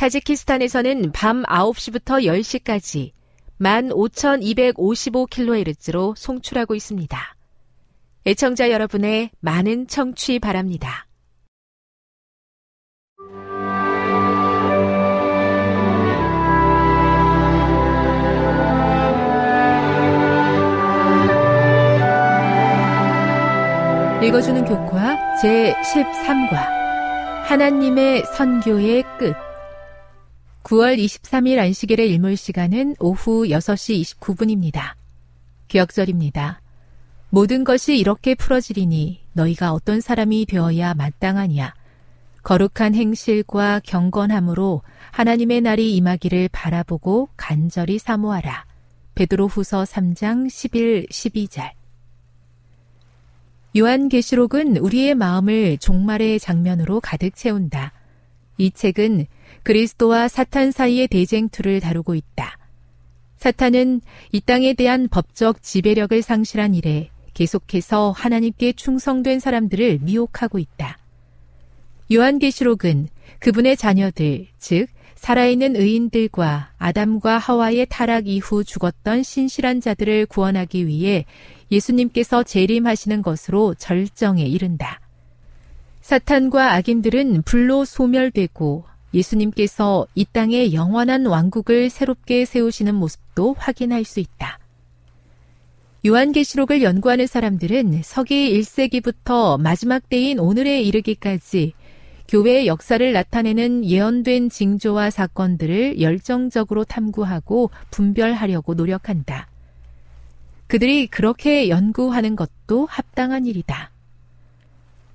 타지키스탄에서는 밤 9시부터 10시까지 15,255kHz로 송출하고 있습니다. 애청자 여러분의 많은 청취 바랍니다. 읽어주는 교과 제13과 하나님의 선교의 끝 9월 23일 안식일의 일몰 시간은 오후 6시 29분입니다. 기억절입니다. 모든 것이 이렇게 풀어지리니 너희가 어떤 사람이 되어야 마땅하냐. 거룩한 행실과 경건함으로 하나님의 날이 임하기를 바라보고 간절히 사모하라. 베드로 후서 3장 11, 12절. 요한계시록은 우리의 마음을 종말의 장면으로 가득 채운다. 이 책은 그리스도와 사탄 사이의 대쟁투를 다루고 있다. 사탄은 이 땅에 대한 법적 지배력을 상실한 이래 계속해서 하나님께 충성된 사람들을 미혹하고 있다. 요한계시록은 그분의 자녀들, 즉 살아있는 의인들과 아담과 하와의 타락 이후 죽었던 신실한 자들을 구원하기 위해 예수님께서 재림하시는 것으로 절정에 이른다. 사탄과 악인들은 불로 소멸되고 예수님께서 이 땅에 영원한 왕국을 새롭게 세우시는 모습도 확인할 수 있다. 요한계시록을 연구하는 사람들은 서기 1세기부터 마지막 때인 오늘에 이르기까지 교회의 역사를 나타내는 예언된 징조와 사건들을 열정적으로 탐구하고 분별하려고 노력한다. 그들이 그렇게 연구하는 것도 합당한 일이다.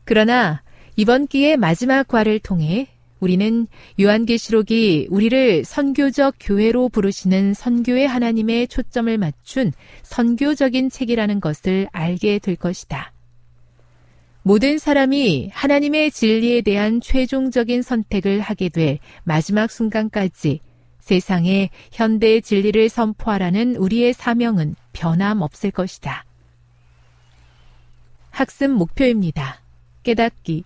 그러나 이번 기회 마지막 과를 통해 우리는 요한계시록이 우리를 선교적 교회로 부르시는 선교의 하나님의 초점을 맞춘 선교적인 책이라는 것을 알게 될 것이다. 모든 사람이 하나님의 진리에 대한 최종적인 선택을 하게 될 마지막 순간까지 세상에 현대의 진리를 선포하라는 우리의 사명은 변함없을 것이다. 학습 목표입니다. 깨닫기.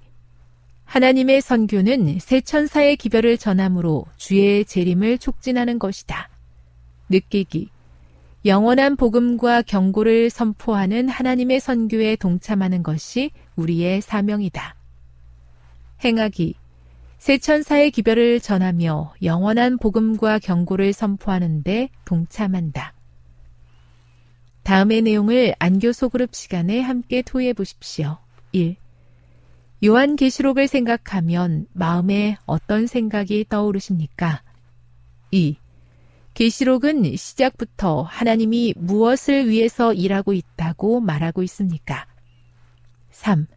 하나님의 선교는 새 천사의 기별을 전함으로 주의 재림을 촉진하는 것이다. 느끼기. 영원한 복음과 경고를 선포하는 하나님의 선교에 동참하는 것이 우리의 사명이다. 행하기. 새 천사의 기별을 전하며 영원한 복음과 경고를 선포하는데 동참한다. 다음의 내용을 안교 소그룹 시간에 함께 토의해 보십시오. 1. 요한계시록을 생각하면 마음에 어떤 생각이 떠오르십니까? 2. 계시록은 시작부터 하나님이 무엇을 위해서 일하고 있다고 말하고 있습니까? 3.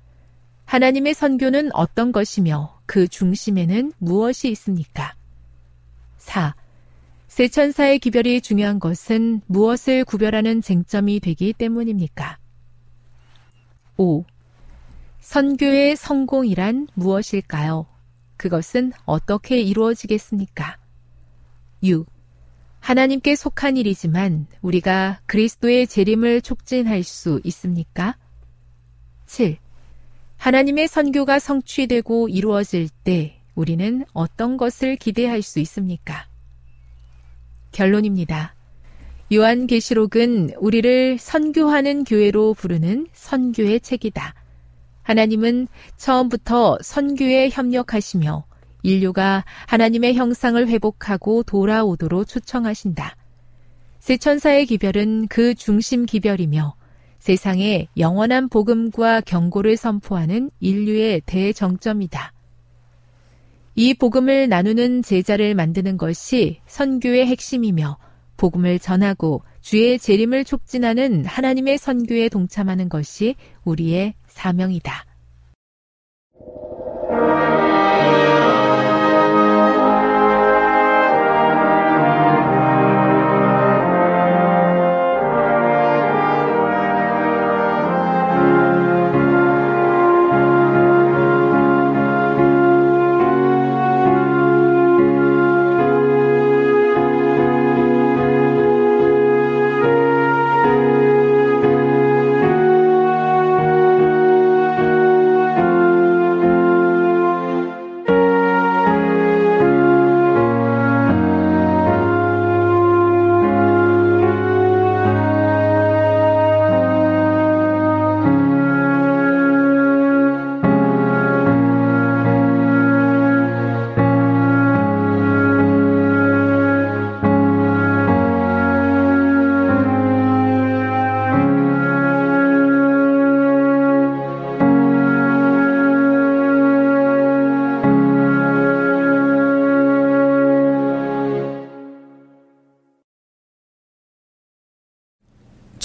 하나님의 선교는 어떤 것이며 그 중심에는 무엇이 있습니까? 4. 세 천사의 기별이 중요한 것은 무엇을 구별하는 쟁점이 되기 때문입니까? 5. 선교의 성공이란 무엇일까요? 그것은 어떻게 이루어지겠습니까? 6. 하나님께 속한 일이지만 우리가 그리스도의 재림을 촉진할 수 있습니까? 7. 하나님의 선교가 성취되고 이루어질 때 우리는 어떤 것을 기대할 수 있습니까? 결론입니다. 요한계시록은 우리를 선교하는 교회로 부르는 선교의 책이다. 하나님은 처음부터 선교에 협력하시며 인류가 하나님의 형상을 회복하고 돌아오도록 초청하신다. 세 천사의 기별은 그 중심 기별이며 세상에 영원한 복음과 경고를 선포하는 인류의 대정점이다. 이 복음을 나누는 제자를 만드는 것이 선교의 핵심이며 복음을 전하고 주의 재림을 촉진하는 하나님의 선교에 동참하는 것이 우리의 사명이다.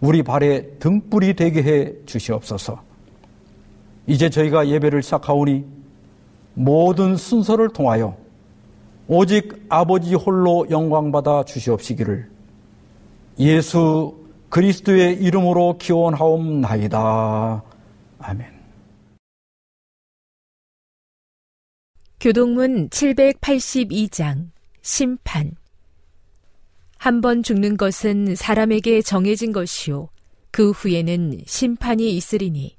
우리 발에 등불이 되게 해 주시옵소서. 이제 저희가 예배를 시작하오니 모든 순서를 통하여 오직 아버지 홀로 영광받아 주시옵시기를 예수 그리스도의 이름으로 기원하옵나이다. 아멘. 교동문 782장 심판 한 번 죽는 것은 사람에게 정해진 것이요. 그 후에는 심판이 있으리니.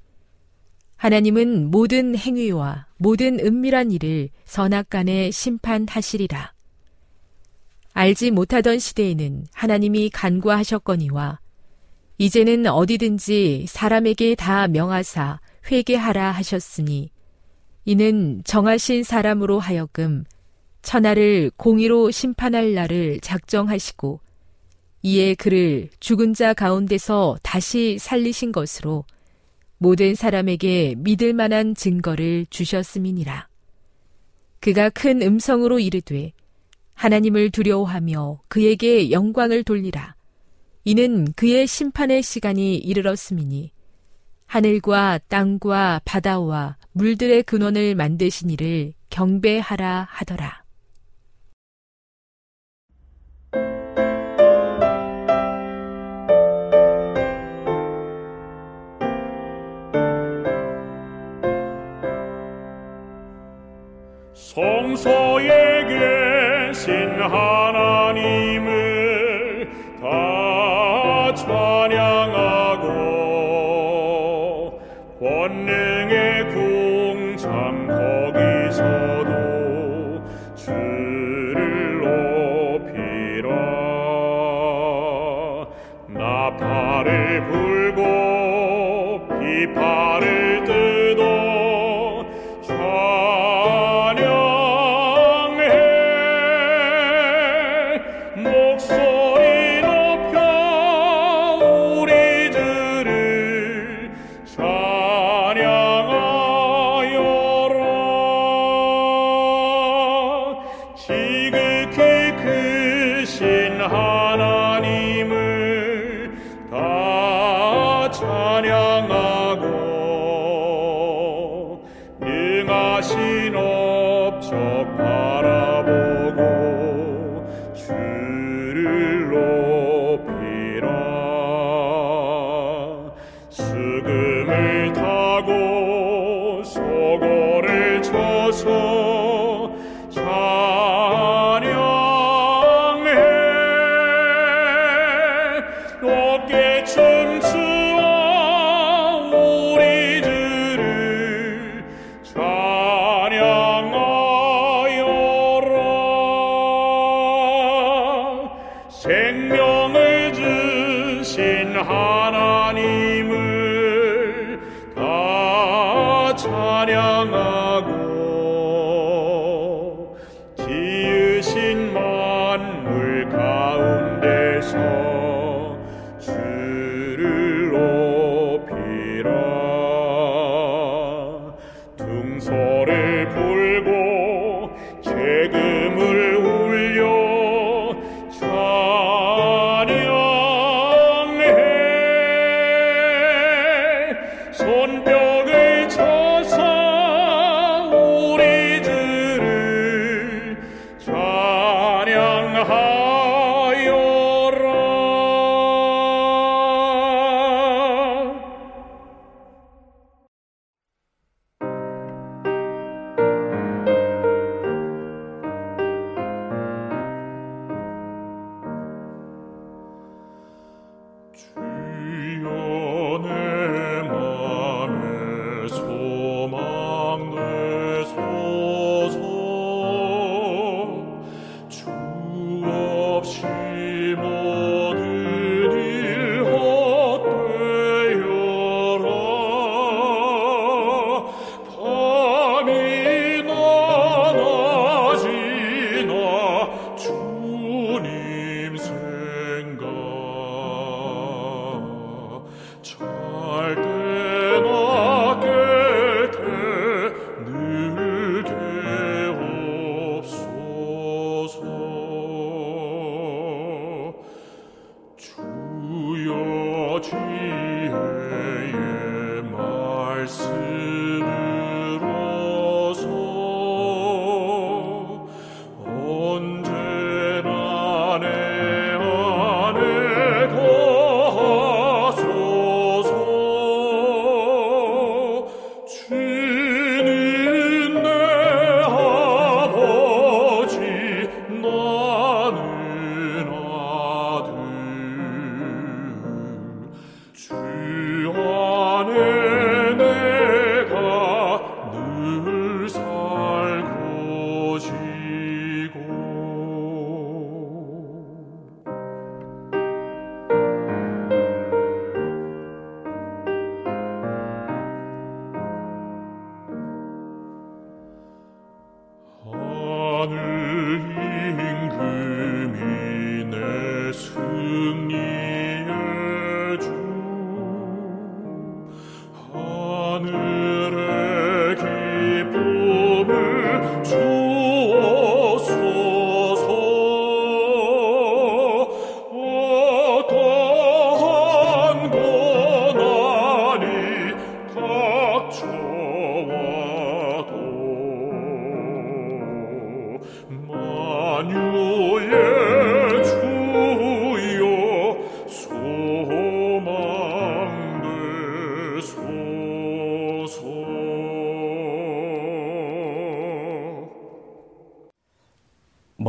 하나님은 모든 행위와 모든 은밀한 일을 선악간에 심판하시리라. 알지 못하던 시대에는 하나님이 간과하셨거니와 이제는 어디든지 사람에게 다 명하사 회개하라 하셨으니 이는 정하신 사람으로 하여금 천하를 공의로 심판할 날을 작정하시고 이에 그를 죽은 자 가운데서 다시 살리신 것으로 모든 사람에게 믿을 만한 증거를 주셨음이니라. 그가 큰 음성으로 이르되 하나님을 두려워하며 그에게 영광을 돌리라. 이는 그의 심판의 시간이 이르렀음이니 하늘과 땅과 바다와 물들의 근원을 만드신 이를 경배하라 하더라. 성소에 계신 하나님 그 수금을 타고 소고를 쳐서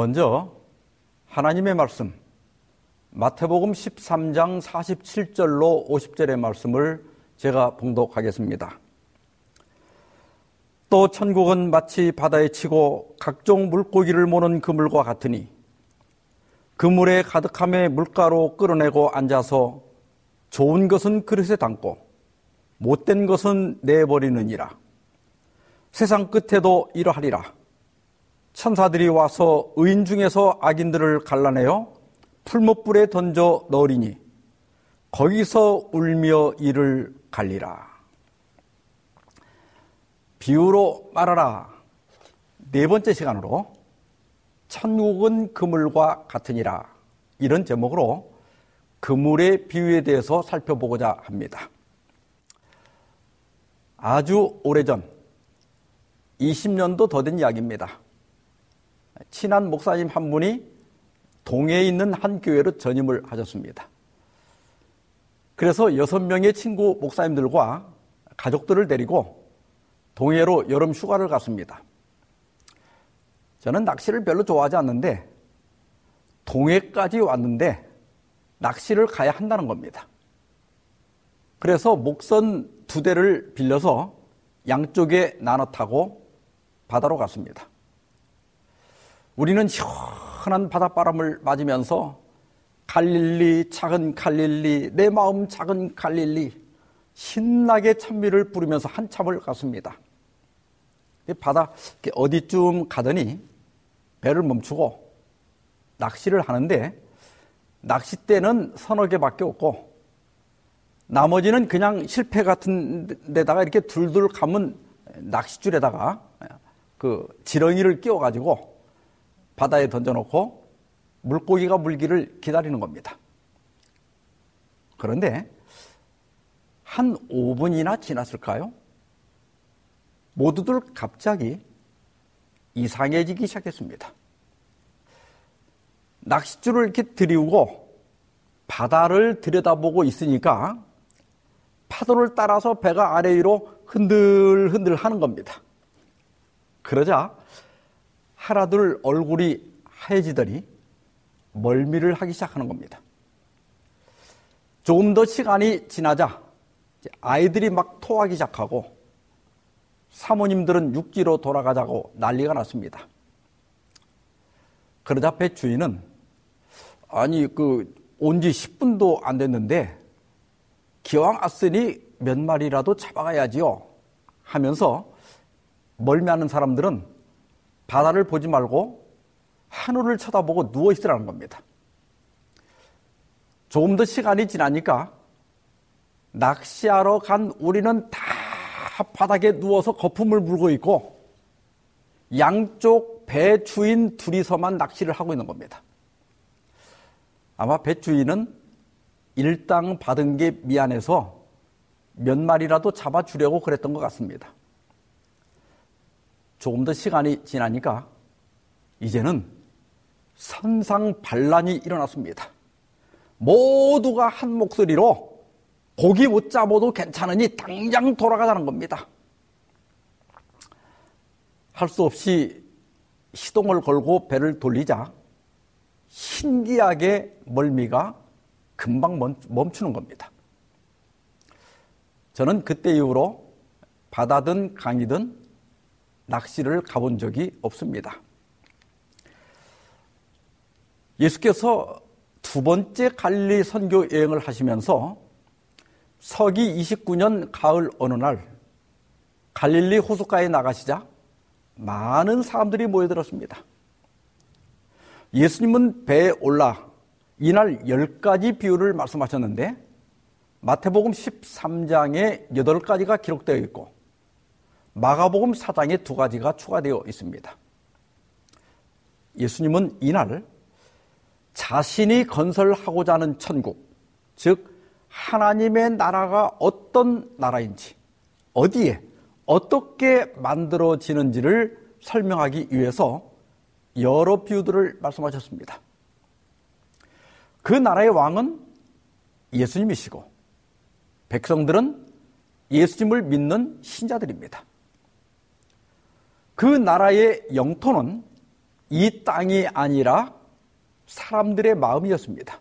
먼저 하나님의 말씀 마태복음 13장 47절로 50절의 말씀을 제가 봉독하겠습니다. 또 천국은 마치 바다에 치고 각종 물고기를 모는 그물과 같으니 그물에 가득함에 물가로 끌어내고 앉아서 좋은 것은 그릇에 담고 못된 것은 내버리느니라. 세상 끝에도 이러하리라. 천사들이 와서 의인 중에서 악인들을 갈라내어 풀목불에 던져 넣으리니 거기서 울며 이를 갈리라. 비유로 말하라. 네 번째 시간으로 천국은 그물과 같으니라. 이런 제목으로 그물의 비유에 대해서 살펴보고자 합니다. 아주 오래전 20년도 더 된 이야기입니다. 친한 목사님 한 분이 동해에 있는 한 교회로 전임을 하셨습니다. 그래서 여섯 명의 친구 목사님들과 가족들을 데리고 동해로 여름 휴가를 갔습니다. 저는 낚시를 별로 좋아하지 않는데 동해까지 왔는데 낚시를 가야 한다는 겁니다. 그래서 목선 두 대를 빌려서 양쪽에 나눠 타고 바다로 갔습니다. 우리는 시원한 바닷바람을 맞으면서 갈릴리 작은 갈릴리 내 마음 작은 갈릴리 신나게 찬미를 부르면서 한참을 갔습니다. 바다 어디쯤 가더니 배를 멈추고 낚시를 하는데 낚싯대는 서너 개밖에 없고 나머지는 그냥 실패 같은 데다가 이렇게 둘둘 감은 낚싯줄에다가 그 지렁이를 끼워가지고 바다에 던져놓고 물고기가 물기를 기다리는 겁니다. 그런데 한 5분이나 지났을까요? 모두들 갑자기 이상해지기 시작했습니다. 낚싯줄을 이렇게 들이우고 바다를 들여다보고 있으니까 파도를 따라서 배가 아래 위로 흔들흔들 하는 겁니다. 그러자 하나둘 얼굴이 하얘지더니 멀미를 하기 시작하는 겁니다. 조금 더 시간이 지나자 아이들이 막 토하기 시작하고 사모님들은 육지로 돌아가자고 난리가 났습니다. 그러자 배 주인은 아니 그 온 지 10분도 안 됐는데 기왕 왔으니 몇 마리라도 잡아가야지요 하면서 멀미하는 사람들은 바다를 보지 말고 하늘을 쳐다보고 누워 있으라는 겁니다. 조금 더 시간이 지나니까 낚시하러 간 우리는 다 바닥에 누워서 거품을 물고 있고 양쪽 배 주인 둘이서만 낚시를 하고 있는 겁니다. 아마 배 주인은 일당 받은 게 미안해서 몇 마리라도 잡아주려고 그랬던 것 같습니다. 조금 더 시간이 지나니까 이제는 선상 반란이 일어났습니다. 모두가 한 목소리로 고기 못 잡아도 괜찮으니 당장 돌아가자는 겁니다. 할 수 없이 시동을 걸고 배를 돌리자 신기하게 멀미가 금방 멈추는 겁니다. 저는 그때 이후로 바다든 강이든 낚시를 가본 적이 없습니다. 예수께서 두 번째 갈리 선교 여행을 하시면서 서기 29년 가을 어느 날 갈릴리 호숫가에 나가시자 많은 사람들이 모여들었습니다. 예수님은 배에 올라 이날 열 가지 비유를 말씀하셨는데 마태복음 13장에 8가지가 기록되어 있고 마가복음 4장에 2가지가 추가되어 있습니다. 예수님은 이날 자신이 건설하고자 하는 천국, 즉 하나님의 나라가 어떤 나라인지, 어디에 어떻게 만들어지는지를 설명하기 위해서 여러 비유들을 말씀하셨습니다. 그 나라의 왕은 예수님이시고 백성들은 예수님을 믿는 신자들입니다. 그 나라의 영토는 이 땅이 아니라 사람들의 마음이었습니다.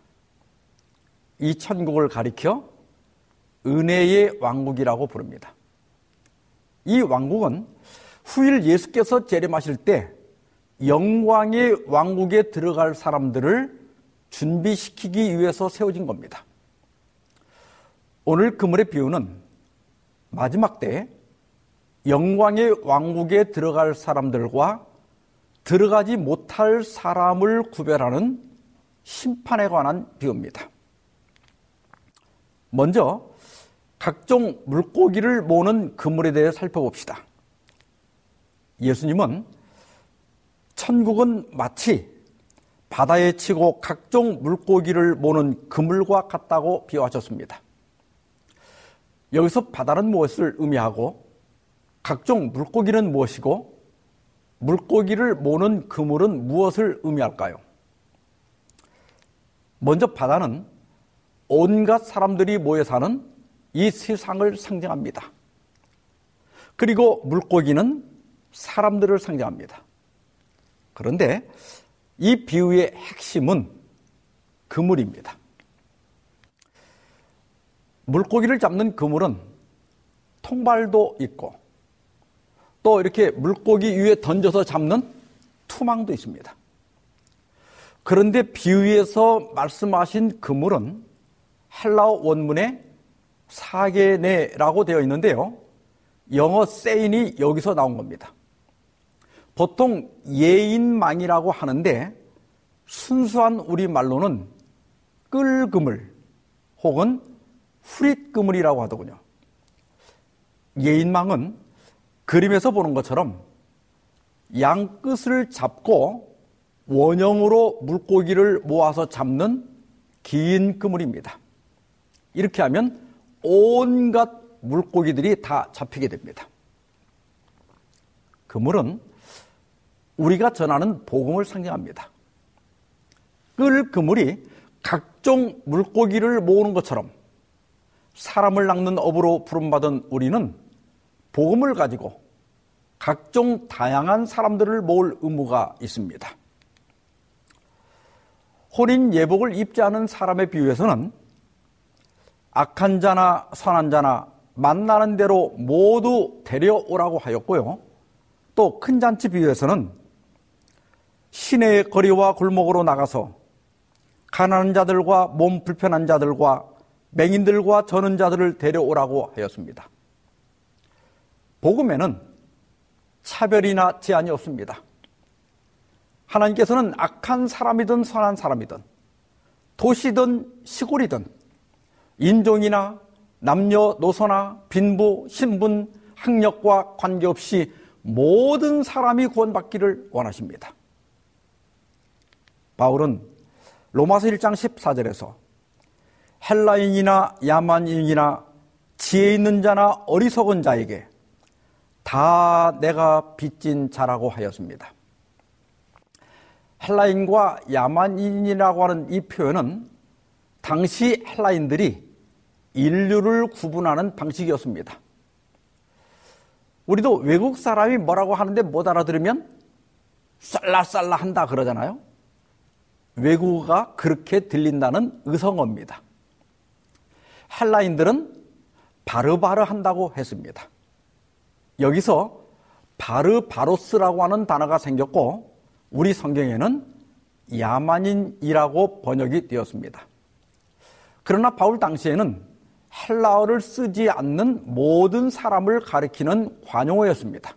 이 천국을 가리켜 은혜의 왕국이라고 부릅니다. 이 왕국은 후일 예수께서 재림하실 때 영광의 왕국에 들어갈 사람들을 준비시키기 위해서 세워진 겁니다. 오늘 그물의 비유는 마지막 때 영광의 왕국에 들어갈 사람들과 들어가지 못할 사람을 구별하는 심판에 관한 비유입니다. 먼저 각종 물고기를 모는 그물에 대해 살펴봅시다. 예수님은 천국은 마치 바다에 치고 각종 물고기를 모는 그물과 같다고 비유하셨습니다. 여기서 바다는 무엇을 의미하고 각종 물고기는 무엇이고 물고기를 모는 그물은 무엇을 의미할까요? 먼저 바다는 온갖 사람들이 모여 사는 이 세상을 상징합니다. 그리고 물고기는 사람들을 상징합니다. 그런데 이 비유의 핵심은 그물입니다. 물고기를 잡는 그물은 통발도 있고 또 이렇게 물고기 위에 던져서 잡는 투망도 있습니다. 그런데 비유에서 말씀하신 그물은 헬라어 원문에 사계네라고 되어 있는데요. 영어 세인이 여기서 나온 겁니다. 보통 예인망이라고 하는데 순수한 우리말로는 끌그물 혹은 후릿그물이라고 하더군요. 예인망은 그림에서 보는 것처럼 양 끝을 잡고 원형으로 물고기를 모아서 잡는 긴 그물입니다. 이렇게 하면 온갖 물고기들이 다 잡히게 됩니다. 그물은 우리가 전하는 복음을 상징합니다. 끌 그물이 각종 물고기를 모으는 것처럼 사람을 낚는 업으로 부름받은 우리는 복음을 가지고 각종 다양한 사람들을 모을 의무가 있습니다. 혼인 예복을 입지 않은 사람의 비유에서는 악한 자나 선한 자나 만나는 대로 모두 데려오라고 하였고요. 또 큰 잔치 비유에서는 시내의 거리와 골목으로 나가서 가난한 자들과 몸 불편한 자들과 맹인들과 저는 자들을 데려오라고 하였습니다. 복음에는 차별이나 제한이 없습니다. 하나님께서는 악한 사람이든 선한 사람이든 도시든 시골이든 인종이나 남녀 노소나 빈부 신분 학력과 관계없이 모든 사람이 구원받기를 원하십니다. 바울은 로마서 1장 14절에서 헬라인이나 야만인이나 지혜 있는 자나 어리석은 자에게 다 내가 빚진 자라고 하였습니다. 헬라인과 야만인이라고 하는 이 표현은 당시 헬라인들이 인류를 구분하는 방식이었습니다. 우리도 외국 사람이 뭐라고 하는데 못 알아들으면 쌀라쌀라 한다 그러잖아요. 외국어가 그렇게 들린다는 의성어입니다. 헬라인들은 바르바르 한다고 했습니다. 여기서 바르바로스라고 하는 단어가 생겼고 우리 성경에는 야만인이라고 번역이 되었습니다. 그러나 바울 당시에는 헬라어를 쓰지 않는 모든 사람을 가리키는 관용어였습니다.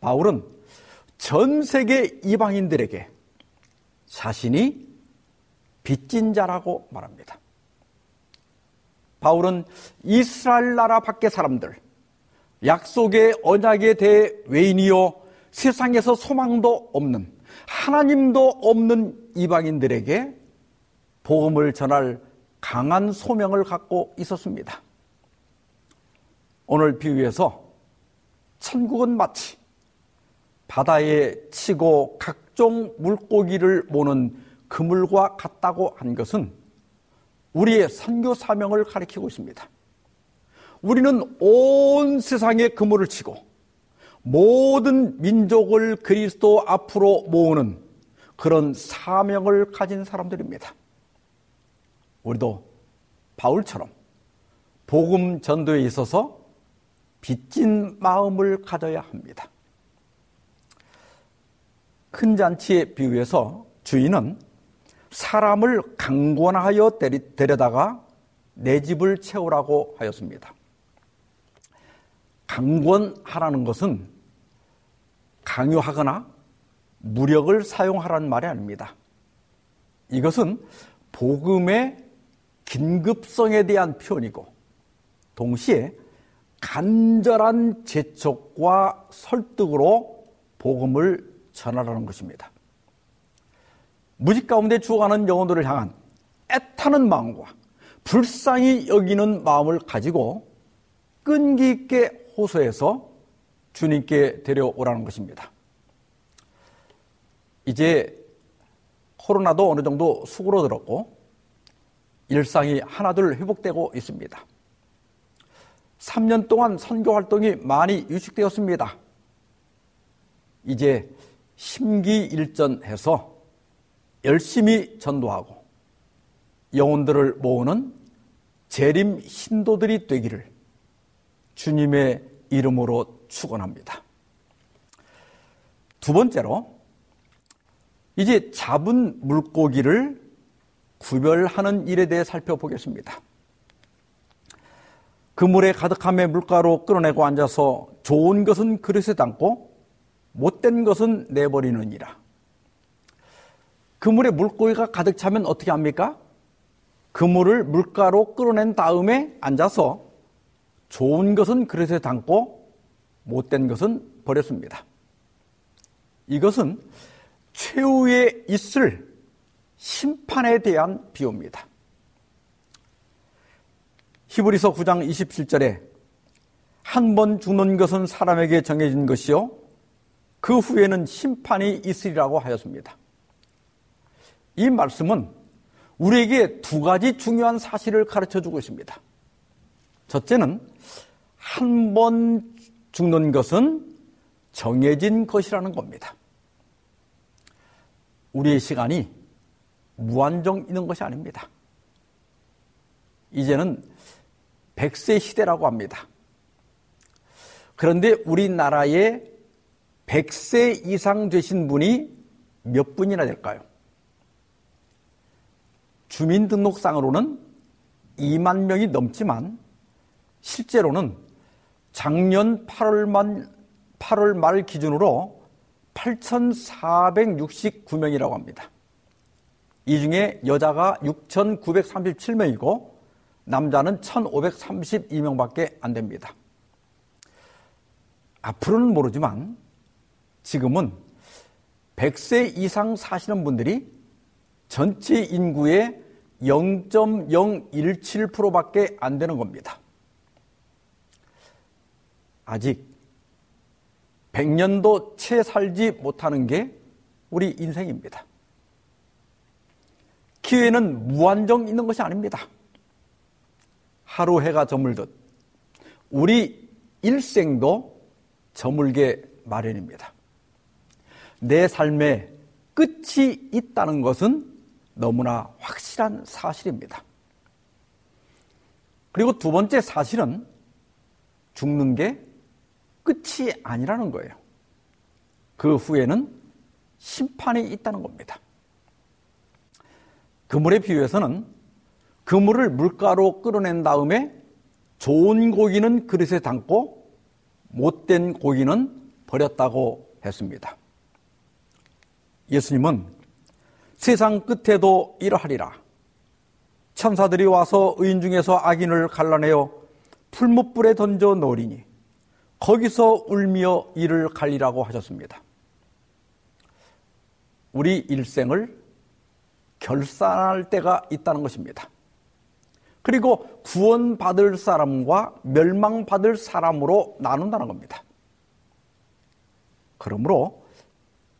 바울은 전 세계 이방인들에게 자신이 빚진 자라고 말합니다. 바울은 이스라엘 나라 밖의 사람들, 약속의 언약에 대해 외인이요 세상에서 소망도 없는 하나님도 없는 이방인들에게 복음을 전할 강한 소명을 갖고 있었습니다. 오늘 비유에서 천국은 마치 바다에 치고 각종 물고기를 모는 그물과 같다고 한 것은 우리의 선교 사명을 가리키고 있습니다. 우리는 온 세상에 그물을 치고 모든 민족을 그리스도 앞으로 모으는 그런 사명을 가진 사람들입니다. 우리도 바울처럼 복음 전도에 있어서 빚진 마음을 가져야 합니다. 큰 잔치에 비유해서 주인은 사람을 강권하여 데려다가 내 집을 채우라고 하였습니다. 강권하라는 것은 강요하거나 무력을 사용하라는 말이 아닙니다. 이것은 복음의 긴급성에 대한 표현이고 동시에 간절한 재촉과 설득으로 복음을 전하라는 것입니다. 무직 가운데 죽어가는 영혼들을 향한 애타는 마음과 불쌍히 여기는 마음을 가지고 끈기 있게 호소해서 주님께 데려오라는 것입니다. 이제 코로나도 어느 정도 수그러들었고 일상이 하나둘 회복되고 있습니다. 3년 동안 선교 활동이 많이 유식되었습니다. 이제 심기일전해서 열심히 전도하고 영혼들을 모으는 재림 신도들이 되기를 주님의 이름으로 축원합니다. 두 번째로 이제 잡은 물고기를 구별하는 일에 대해 살펴보겠습니다. 그 물에 가득함에 물가로 끌어내고 앉아서 좋은 것은 그릇에 담고 못된 것은 내버리느니라. 그 물에 물고기가 가득 차면 어떻게 합니까? 그 물을 물가로 끌어낸 다음에 앉아서 좋은 것은 그릇에 담고 못된 것은 버렸습니다. 이것은 최후에 있을 심판에 대한 비유입니다. 히브리서 9장 27절에 한 번 죽는 것은 사람에게 정해진 것이요 그 후에는 심판이 있으리라고 하였습니다. 이 말씀은 우리에게 두 가지 중요한 사실을 가르쳐 주고 있습니다. 첫째는 한 번 죽는 것은 정해진 것이라는 겁니다. 우리의 시간이 무한정 있는 것이 아닙니다. 이제는 100세 시대라고 합니다. 그런데 우리나라에 100세 이상 되신 분이 몇 분이나 될까요? 주민등록상으로는 2만 명이 넘지만 실제로는 작년 8월만 8월 말 기준으로 8,469명이라고 합니다. 이 중에 여자가 6,937명이고 남자는 1,532명밖에 안 됩니다. 앞으로는 모르지만 지금은 100세 이상 사시는 분들이 전체 인구의 0.017%밖에 안 되는 겁니다. 아직 100년도 채 살지 못하는 게 우리 인생입니다. 기회는 무한정 있는 것이 아닙니다. 하루 해가 저물듯 우리 일생도 저물게 마련입니다. 내 삶에 끝이 있다는 것은 너무나 확실한 사실입니다. 그리고 두 번째 사실은 죽는 게 끝이 아니라는 거예요. 그 후에는 심판이 있다는 겁니다. 그물의 비유에서는 그물을 물가로 끌어낸 다음에 좋은 고기는 그릇에 담고 못된 고기는 버렸다고 했습니다. 예수님은 세상 끝에도 이러하리라. 천사들이 와서 의인 중에서 악인을 갈라내어 풀무불에 던져 놓으리니 거기서 울며 이를 갈리라고 하셨습니다. 우리 일생을 결산할 때가 있다는 것입니다. 그리고 구원받을 사람과 멸망받을 사람으로 나눈다는 겁니다. 그러므로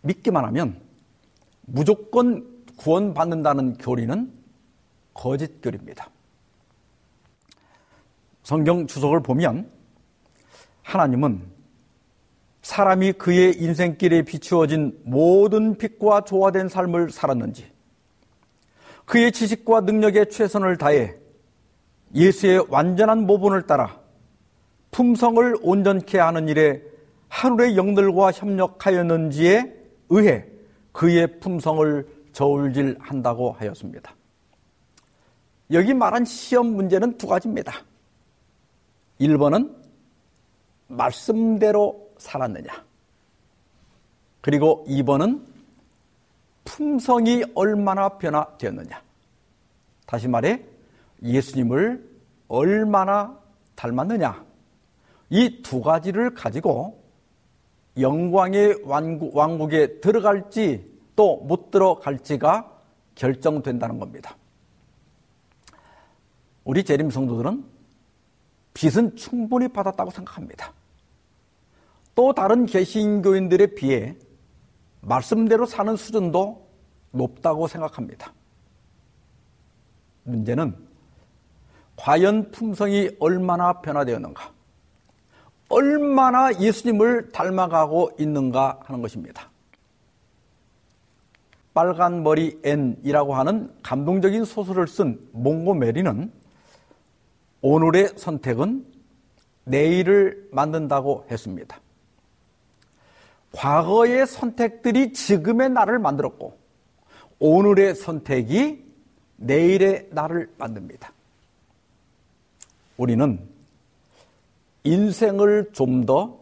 믿기만 하면 무조건 구원받는다는 교리는 거짓 교리입니다. 성경 주석을 보면 하나님은 사람이 그의 인생길에 비추어진 모든 빛과 조화된 삶을 살았는지 그의 지식과 능력에 최선을 다해 예수의 완전한 모본을 따라 품성을 온전케 하는 일에 하늘의 영들과 협력하였는지에 의해 그의 품성을 저울질한다고 하였습니다. 여기 말한 시험 문제는 두 가지입니다. 1번은 말씀대로 살았느냐? 그리고 2번은 품성이 얼마나 변화되었느냐? 다시 말해 예수님을 얼마나 닮았느냐? 이 두 가지를 가지고 영광의 왕국, 왕국에 들어갈지 또 못 들어갈지가 결정된다는 겁니다. 우리 재림 성도들은 빚은 충분히 받았다고 생각합니다. 또 다른 개신교인들에 비해 말씀대로 사는 수준도 높다고 생각합니다. 문제는 과연 품성이 얼마나 변화되었는가, 얼마나 예수님을 닮아가고 있는가 하는 것입니다. 빨간 머리 앤이라고 하는 감동적인 소설을 쓴 몽고메리는 오늘의 선택은 내일을 만든다고 했습니다. 과거의 선택들이 지금의 나를 만들었고 오늘의 선택이 내일의 나를 만듭니다. 우리는 인생을 좀 더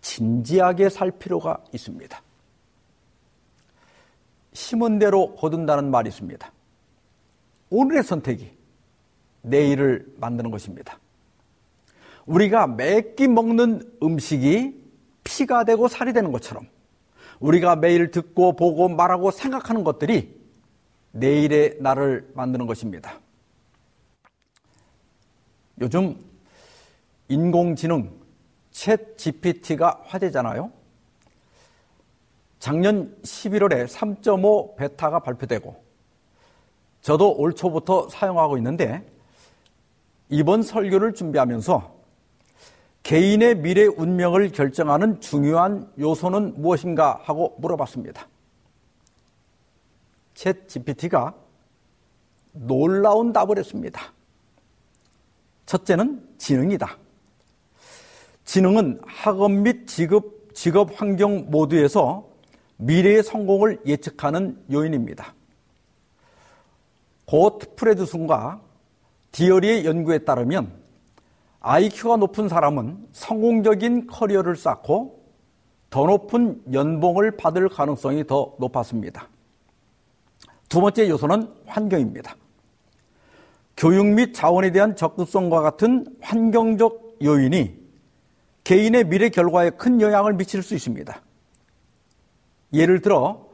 진지하게 살 필요가 있습니다. 심은 대로 거둔다는 말이 있습니다. 오늘의 선택이 내일을 만드는 것입니다. 우리가 매끼 먹는 음식이 피가 되고 살이 되는 것처럼 우리가 매일 듣고 보고 말하고 생각하는 것들이 내일의 나를 만드는 것입니다. 요즘 인공지능 챗 GPT가 화제잖아요. 작년 11월에 3.5 베타가 발표되고 저도 올 초부터 사용하고 있는데 이번 설교를 준비하면서 개인의 미래 운명을 결정하는 중요한 요소는 무엇인가 하고 물어봤습니다. 챗 GPT가 놀라운 답을 했습니다. 첫째는 지능이다. 지능은 학업 및 직업, 직업 환경 모두에서 미래의 성공을 예측하는 요인입니다. 곧 프레드슨과 디어리의 연구에 따르면 IQ가 높은 사람은 성공적인 커리어를 쌓고 더 높은 연봉을 받을 가능성이 더 높았습니다. 두 번째 요소는 환경입니다. 교육 및 자원에 대한 적극성과 같은 환경적 요인이 개인의 미래 결과에 큰 영향을 미칠 수 있습니다. 예를 들어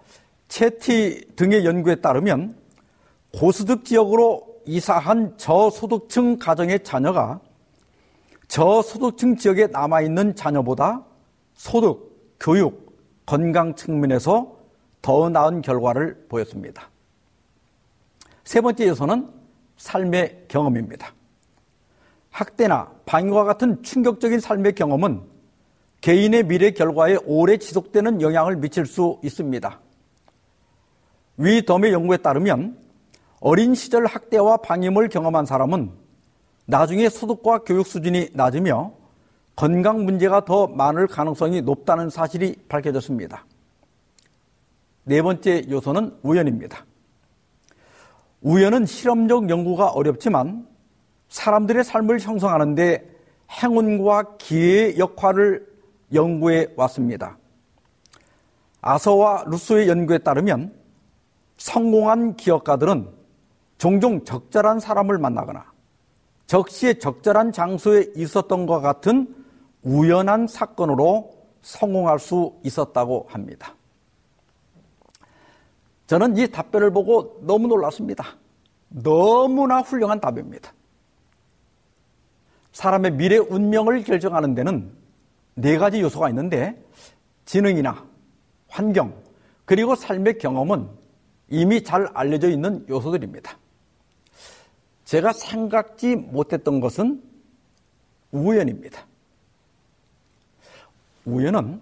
채티 등의 연구에 따르면 고소득 지역으로 이사한 저소득층 가정의 자녀가 저소득층 지역에 남아있는 자녀보다 소득, 교육, 건강 측면에서 더 나은 결과를 보였습니다. 세 번째 요소는 삶의 경험입니다. 학대나 방위와 같은 충격적인 삶의 경험은 개인의 미래 결과에 오래 지속되는 영향을 미칠 수 있습니다. 위 덤의 연구에 따르면 어린 시절 학대와 방임을 경험한 사람은 나중에 소득과 교육 수준이 낮으며 건강 문제가 더 많을 가능성이 높다는 사실이 밝혀졌습니다. 네 번째 요소는 우연입니다. 우연은 실험적 연구가 어렵지만 사람들의 삶을 형성하는데 행운과 기회의 역할을 연구해 왔습니다. 아서와 루소의 연구에 따르면 성공한 기업가들은 종종 적절한 사람을 만나거나 적시에 적절한 장소에 있었던 것 같은 우연한 사건으로 성공할 수 있었다고 합니다. 저는 이 답변을 보고 너무 놀랐습니다. 너무나 훌륭한 답입니다. 사람의 미래 운명을 결정하는 데는 네 가지 요소가 있는데 지능이나 환경 그리고 삶의 경험은 이미 잘 알려져 있는 요소들입니다. 제가 생각지 못했던 것은 우연입니다. 우연은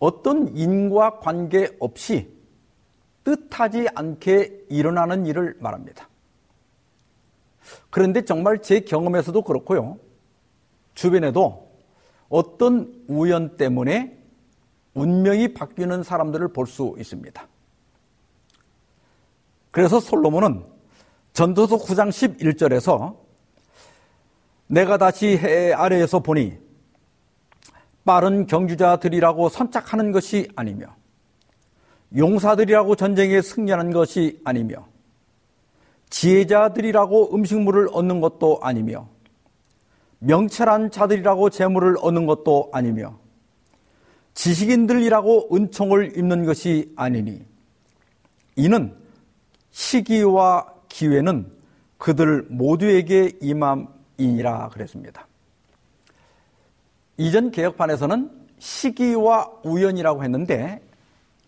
어떤 인과 관계 없이 뜻하지 않게 일어나는 일을 말합니다. 그런데 정말 제 경험에서도 그렇고요. 주변에도 어떤 우연 때문에 운명이 바뀌는 사람들을 볼 수 있습니다. 그래서 솔로몬은 전도서 9장 11절에서 내가 다시 해 아래에서 보니 빠른 경주자들이라고 선착하는 것이 아니며 용사들이라고 전쟁에 승리하는 것이 아니며 지혜자들이라고 음식물을 얻는 것도 아니며 명철한 자들이라고 재물을 얻는 것도 아니며 지식인들이라고 은총을 입는 것이 아니니 이는 시기와 기회는 그들 모두에게 임함이니라 그랬습니다. 이전 개혁판에서는 시기와 우연이라고 했는데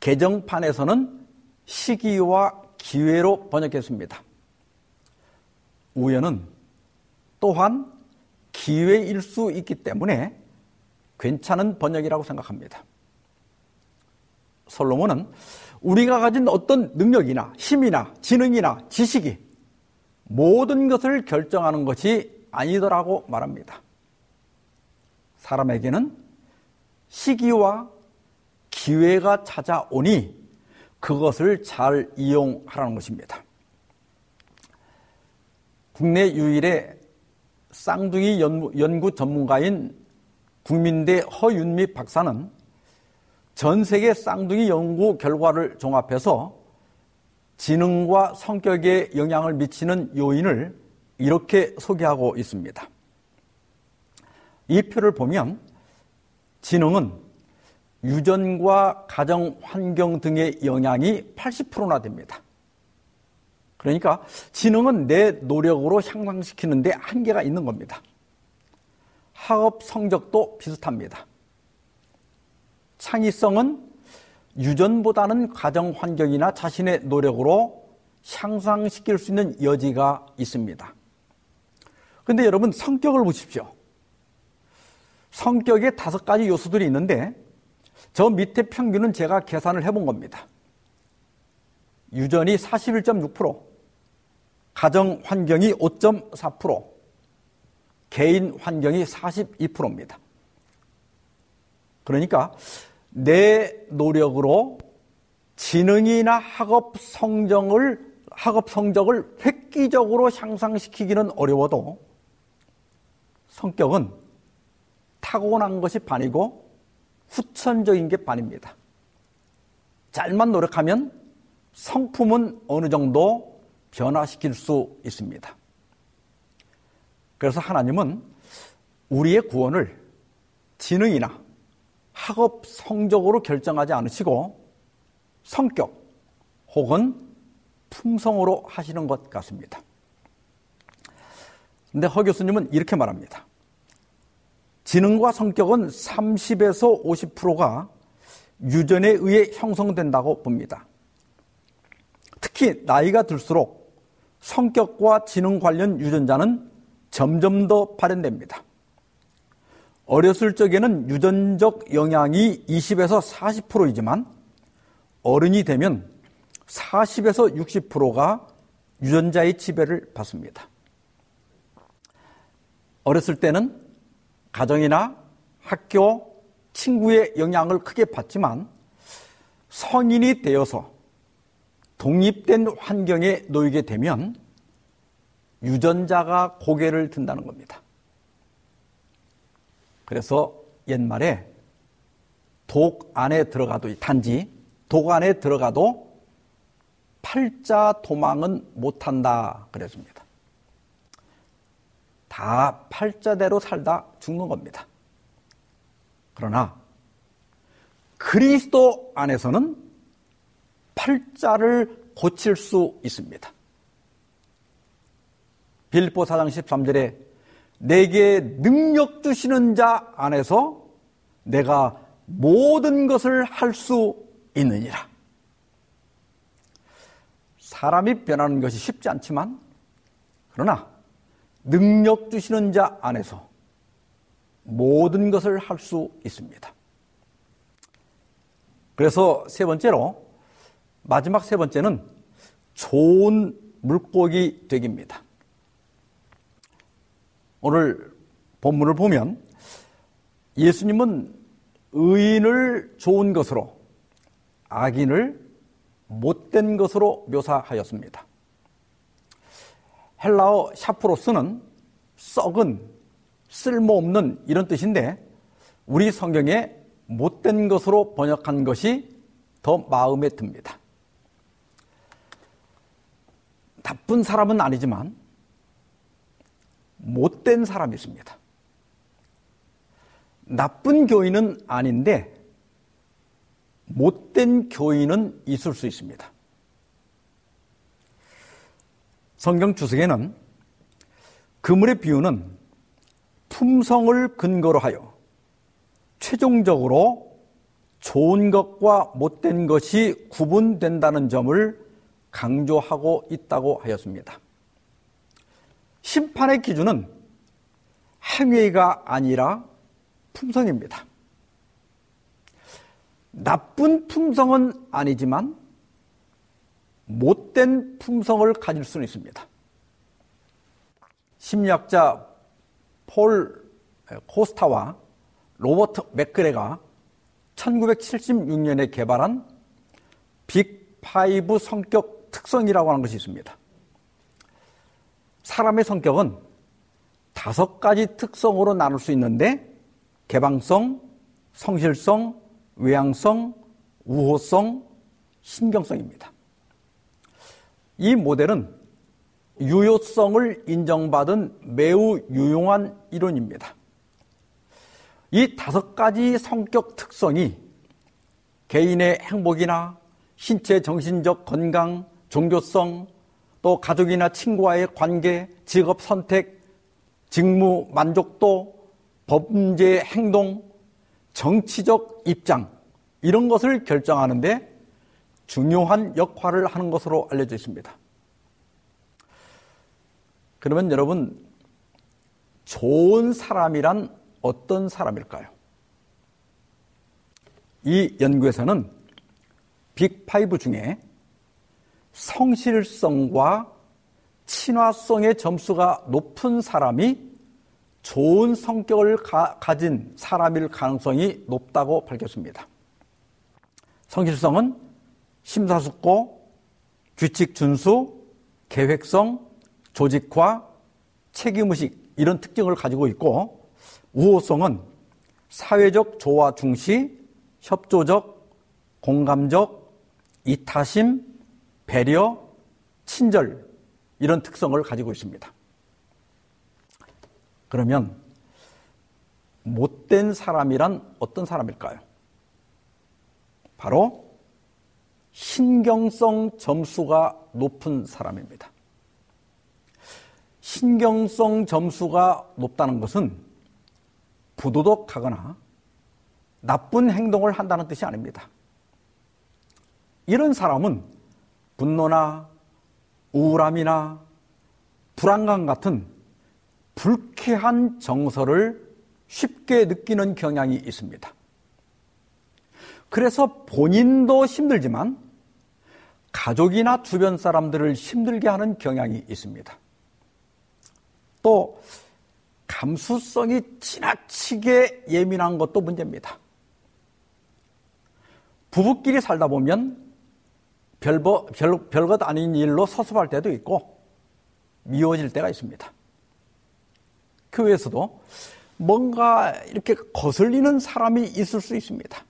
개정판에서는 시기와 기회로 번역했습니다. 우연은 또한 기회일 수 있기 때문에 괜찮은 번역이라고 생각합니다. 솔로몬은 우리가 가진 어떤 능력이나 힘이나 지능이나 지식이 모든 것을 결정하는 것이 아니더라고 말합니다. 사람에게는 시기와 기회가 찾아오니 그것을 잘 이용하라는 것입니다. 국내 유일의 쌍둥이 연구 전문가인 국민대 허윤미 박사는 전 세계 쌍둥이 연구 결과를 종합해서 지능과 성격에 영향을 미치는 요인을 이렇게 소개하고 있습니다. 이 표를 보면 지능은 유전과 가정 환경 등의 영향이 80%나 됩니다. 그러니까 지능은 내 노력으로 향상시키는데 한계가 있는 겁니다. 학업 성적도 비슷합니다. 창의성은 유전보다는 가정 환경이나 자신의 노력으로 향상시킬 수 있는 여지가 있습니다. 근데 여러분 성격을 보십시오. 성격에 다섯 가지 요소들이 있는데 저 밑에 평균은 제가 계산을 해본 겁니다. 유전이 41.6%, 가정 환경이 5.4%, 개인 환경이 42%입니다. 그러니까 내 노력으로 지능이나 학업 성적을 학업 성적을 획기적으로 향상시키기는 어려워도 성격은 타고난 것이 반이고 후천적인 게 반입니다. 잘만 노력하면 성품은 어느 정도 변화시킬 수 있습니다. 그래서 하나님은 우리의 구원을 지능이나 학업 성적으로 결정하지 않으시고 성격 혹은 품성으로 하시는 것 같습니다. 근데 허 교수님은 이렇게 말합니다. 지능과 성격은 30에서 50%가 유전에 의해 형성된다고 봅니다. 특히 나이가 들수록 성격과 지능 관련 유전자는 점점 더 발현됩니다. 어렸을 적에는 유전적 영향이 20에서 40%이지만 어른이 되면 40에서 60%가 유전자의 지배를 받습니다. 어렸을 때는 가정이나 학교, 친구의 영향을 크게 받지만 성인이 되어서 독립된 환경에 놓이게 되면 유전자가 고개를 든다는 겁니다. 그래서 옛말에 독 안에 들어가도 단지 독 안에 들어가도 팔자 도망은 못한다 그랬습니다. 다 팔자대로 살다 죽는 겁니다. 그러나 그리스도 안에서는 팔자를 고칠 수 있습니다. 빌보 사장 13절에 내게 능력 주시는 자 안에서 내가 모든 것을 할 수 있느니라. 사람이 변하는 것이 쉽지 않지만 그러나 능력 주시는 자 안에서 모든 것을 할 수 있습니다. 그래서 세 번째로 마지막 세 번째는 좋은 물고기 되기입니다. 오늘 본문을 보면 예수님은 의인을 좋은 것으로 악인을 못된 것으로 묘사하였습니다. 헬라어 샤프로스는 썩은, 쓸모없는 이런 뜻인데 우리 성경에 못된 것으로 번역한 것이 더 마음에 듭니다. 나쁜 사람은 아니지만 못된 사람이 있습니다. 나쁜 교인은 아닌데 못된 교인은 있을 수 있습니다. 성경 주석에는 그물의 비유는 품성을 근거로 하여 최종적으로 좋은 것과 못된 것이 구분된다는 점을 강조하고 있다고 하였습니다. 심판의 기준은 행위가 아니라 품성입니다. 나쁜 품성은 아니지만 못된 품성을 가질 수는 있습니다. 심리학자 폴 코스타와 로버트 맥그레가 1976년에 개발한 빅5 성격 특성이라고 하는 것이 있습니다. 사람의 성격은 다섯 가지 특성으로 나눌 수 있는데 개방성, 성실성, 외향성, 우호성, 신경성입니다. 이 모델은 유효성을 인정받은 매우 유용한 이론입니다. 이 다섯 가지 성격 특성이 개인의 행복이나 신체 정신적 건강, 종교성, 또 가족이나 친구와의 관계, 직업 선택, 직무 만족도, 범죄 행동, 정치적 입장, 이런 것을 결정하는데 중요한 역할을 하는 것으로 알려져 있습니다. 그러면 여러분, 좋은 사람이란 어떤 사람일까요? 이 연구에서는 빅5 중에 성실성과 친화성의 점수가 높은 사람이 좋은 성격을 가, 진 사람일 가능성이 높다고 밝혔습니다. 성실성은 심사숙고, 규칙 준수, 계획성, 조직화, 책임의식 이런 특징을 가지고 있고 우호성은 사회적 조화 중시, 협조적, 공감적, 이타심, 배려, 친절 이런 특성을 가지고 있습니다. 그러면 못된 사람이란 어떤 사람일까요? 바로 신경성 점수가 높은 사람입니다. 신경성 점수가 높다는 것은 부도덕하거나 나쁜 행동을 한다는 뜻이 아닙니다. 이런 사람은 분노나 우울함이나 불안감 같은 불쾌한 정서를 쉽게 느끼는 경향이 있습니다. 그래서 본인도 힘들지만 가족이나 주변 사람들을 힘들게 하는 경향이 있습니다. 또 감수성이 지나치게 예민한 것도 문제입니다. 부부끼리 살다 보면 별거, 별, 별것 아닌 일로 서섭할 때도 있고 미워질 때가 있습니다. 교회에서도 뭔가 이렇게 거슬리는 사람이 있을 수 있습니다.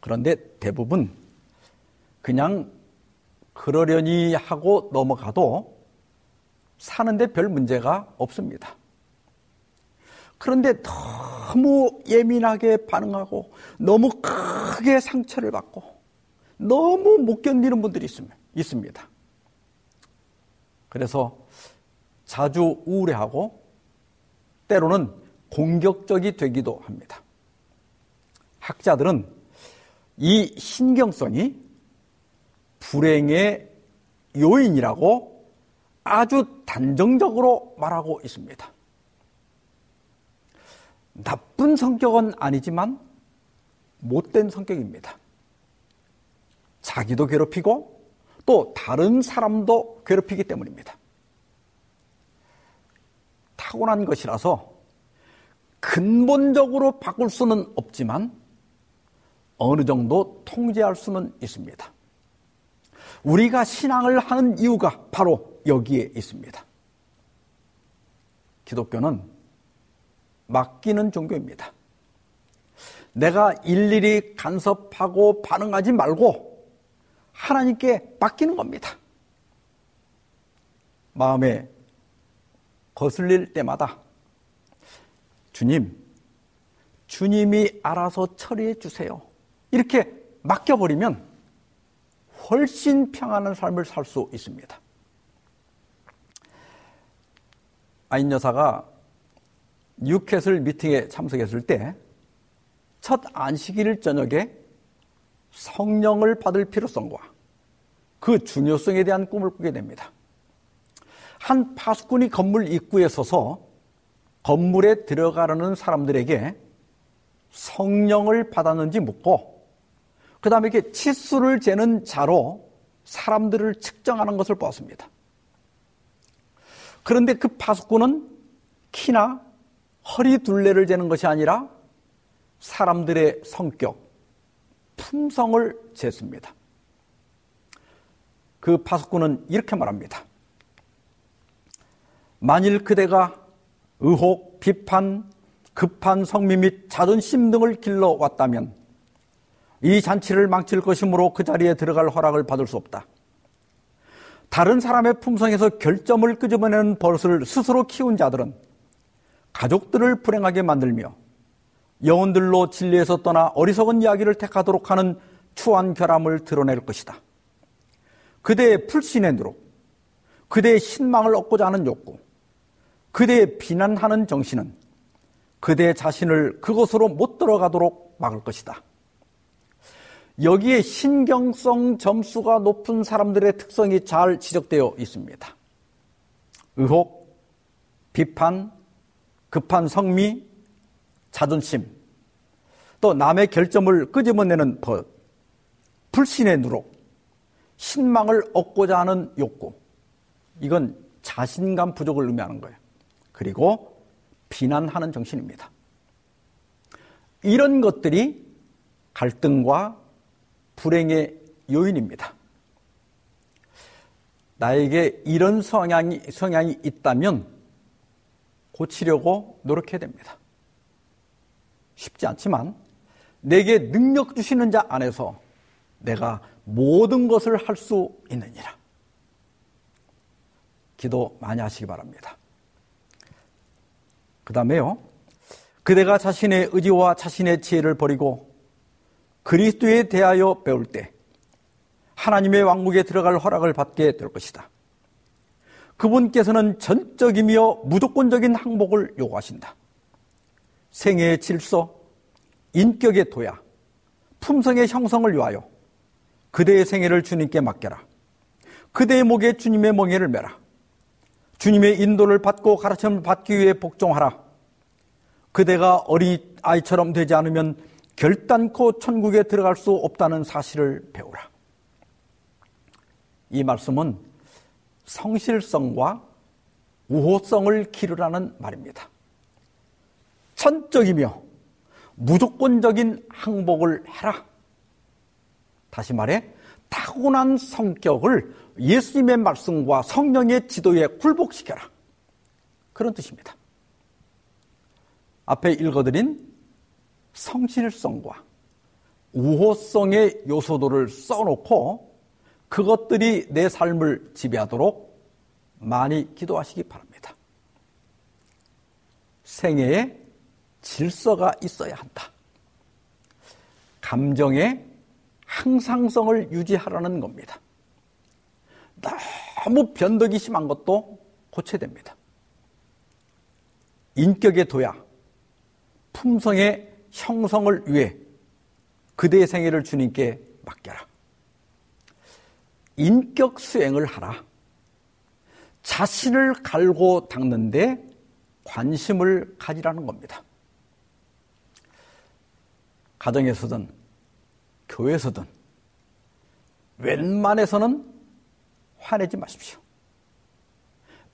그런데 대부분 그냥 그러려니 하고 넘어가도 사는데 별 문제가 없습니다. 그런데 너무 예민하게 반응하고 너무 크게 상처를 받고 너무 못 견디는 분들이 있습니다. 그래서 자주 우울해하고 때로는 공격적이 되기도 합니다. 학자들은 이 신경성이 불행의 요인이라고 아주 단정적으로 말하고 있습니다. 나쁜 성격은 아니지만 못된 성격입니다. 자기도 괴롭히고 또 다른 사람도 괴롭히기 때문입니다. 타고난 것이라서 근본적으로 바꿀 수는 없지만 어느 정도 통제할 수는 있습니다. 우리가 신앙을 하는 이유가 바로 여기에 있습니다. 기독교는 맡기는 종교입니다. 내가 일일이 간섭하고 반응하지 말고 하나님께 맡기는 겁니다. 마음에 거슬릴 때마다 주님, 주님이 알아서 처리해 주세요. 이렇게 맡겨버리면 훨씬 평안한 삶을 살 수 있습니다. 아인 여사가 뉴캐슬 미팅에 참석했을 때 첫 안식일 저녁에 성령을 받을 필요성과 그 중요성에 대한 꿈을 꾸게 됩니다. 한 파수꾼이 건물 입구에 서서 건물에 들어가려는 사람들에게 성령을 받았는지 묻고 그 다음에 이렇게 치수를 재는 자로 사람들을 측정하는 것을 보았습니다. 그런데 그 파수꾼은 키나 허리 둘레를 재는 것이 아니라 사람들의 성격, 품성을 쟀습니다. 그 파수꾼은 이렇게 말합니다. 만일 그대가 의혹, 비판, 급한 성미 및 자존심 등을 길러왔다면 이 잔치를 망칠 것이므로 그 자리에 들어갈 허락을 받을 수 없다. 다른 사람의 품성에서 결점을 끄집어내는 버릇을 스스로 키운 자들은 가족들을 불행하게 만들며 영혼들로 진리에서 떠나 어리석은 이야기를 택하도록 하는 추한 결함을 드러낼 것이다. 그대의 풀신의 누룩, 그대의 신망을 얻고자 하는 욕구, 그대의 비난하는 정신은 그대 자신을 그곳으로 못 들어가도록 막을 것이다. 여기에 신경성 점수가 높은 사람들의 특성이 잘 지적되어 있습니다. 의혹, 비판, 급한 성미, 자존심, 또 남의 결점을 끄집어내는 법, 불신의 누룩, 신망을 얻고자 하는 욕구. 이건 자신감 부족을 의미하는 거예요. 그리고 비난하는 정신입니다. 이런 것들이 갈등과 불행의 요인입니다. 나에게 이런 성향이, 성향이 있다면 고치려고 노력해야 됩니다. 쉽지 않지만 내게 능력 주시는 자 안에서 내가 모든 것을 할 수 있느니라. 기도 많이 하시기 바랍니다. 그 다음에요. 그대가 자신의 의지와 자신의 지혜를 버리고 그리스도에 대하여 배울 때 하나님의 왕국에 들어갈 허락을 받게 될 것이다. 그분께서는 전적이며 무조건적인 항복을 요구하신다. 생애의 질서, 인격의 도야, 품성의 형성을 위하여 그대의 생애를 주님께 맡겨라. 그대의 목에 주님의 멍에를 매라. 주님의 인도를 받고 가르침을 받기 위해 복종하라. 그대가 어리 아이처럼 되지 않으면 결단코 천국에 들어갈 수 없다는 사실을 배우라. 이 말씀은 성실성과 우호성을 기르라는 말입니다. 천적이며 무조건적인 항복을 해라. 다시 말해, 타고난 성격을 예수님의 말씀과 성령의 지도에 굴복시켜라. 그런 뜻입니다. 앞에 읽어드린 성실성과 우호성의 요소들을 써놓고 그것들이 내 삶을 지배하도록 많이 기도하시기 바랍니다. 생애에 질서가 있어야 한다. 감정의 항상성을 유지하라는 겁니다. 너무 변덕이 심한 것도 고쳐야 됩니다. 인격의 도야, 품성의 형성을 위해 그대의 생애를 주님께 맡겨라. 인격 수행을 하라. 자신을 갈고 닦는데 관심을 가지라는 겁니다. 가정에서든 교회에서든 웬만해서는 화내지 마십시오.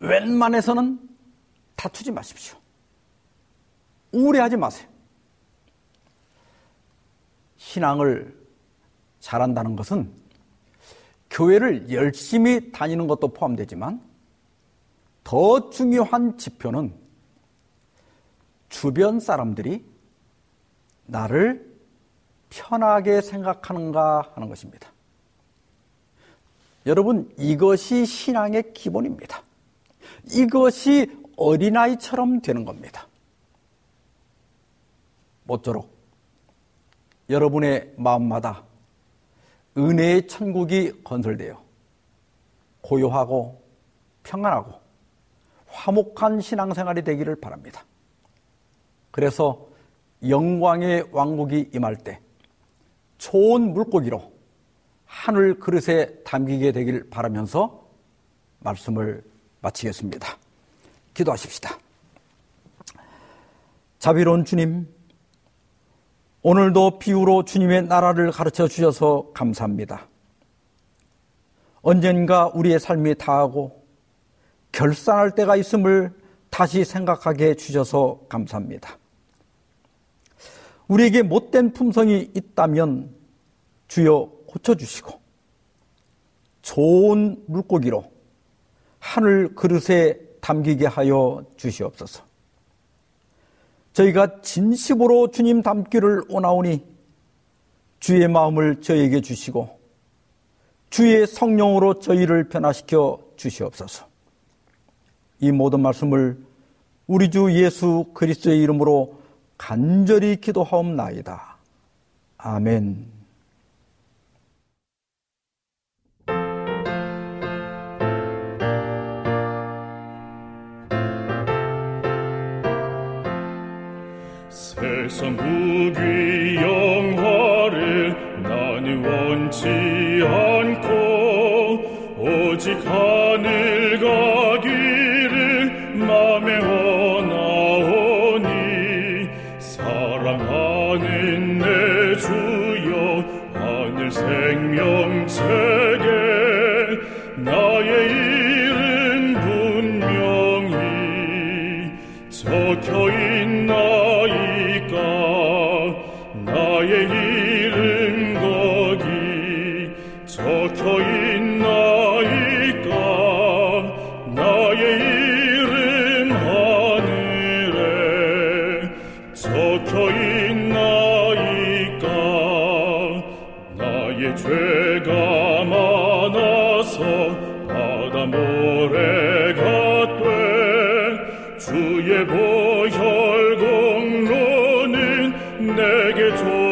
웬만해서는 다투지 마십시오. 우울해하지 마세요. 신앙을 잘한다는 것은 교회를 열심히 다니는 것도 포함되지만 더 중요한 지표는 주변 사람들이 나를 편하게 생각하는가 하는 것입니다. 여러분, 이것이 신앙의 기본입니다. 이것이 어린아이처럼 되는 겁니다. 모쪼록 여러분의 마음마다 은혜의 천국이 건설되어 고요하고 평안하고 화목한 신앙생활이 되기를 바랍니다. 그래서 영광의 왕국이 임할 때 좋은 물고기로 하늘 그릇에 담기게 되길 바라면서 말씀을 마치겠습니다. 기도하십시다. 자비로운 주님, 오늘도 비유로 주님의 나라를 가르쳐 주셔서 감사합니다. 언젠가 우리의 삶이 다하고 결산할 때가 있음을 다시 생각하게 해주셔서 감사합니다. 우리에게 못된 품성이 있다면 주여 고쳐주시고 좋은 물고기로 하늘 그릇에 담기게 하여 주시옵소서. 저희가 진심으로 주님 닮기를 원하오니 주의 마음을 저에게 주시고 주의 성령으로 저희를 변화시켜 주시옵소서. 이 모든 말씀을 우리 주 예수 그리스도의 이름으로 간절히 기도하옵나이다. 아멘. 세상 부귀 영화를 나는 원치 않고 오직 하 내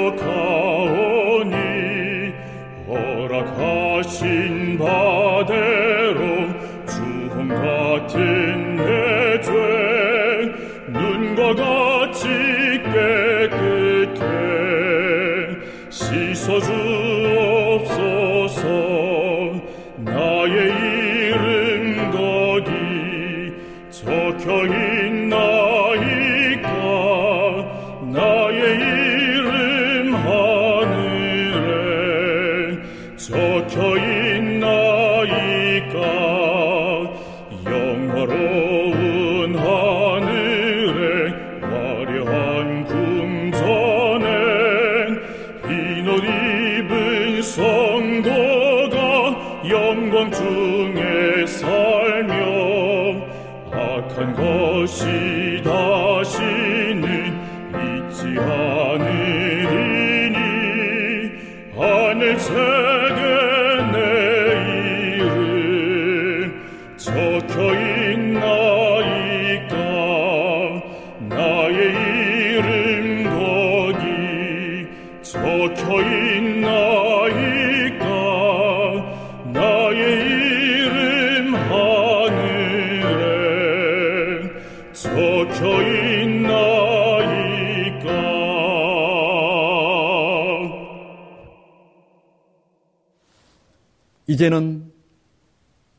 이제는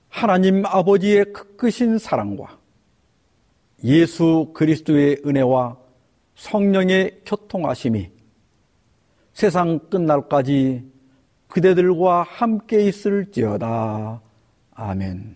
하나님 아버지의 크크신 사랑과 예수 그리스도의 은혜와 성령의 교통하심이 세상 끝날까지 그대들과 함께 있을지어다. 아멘.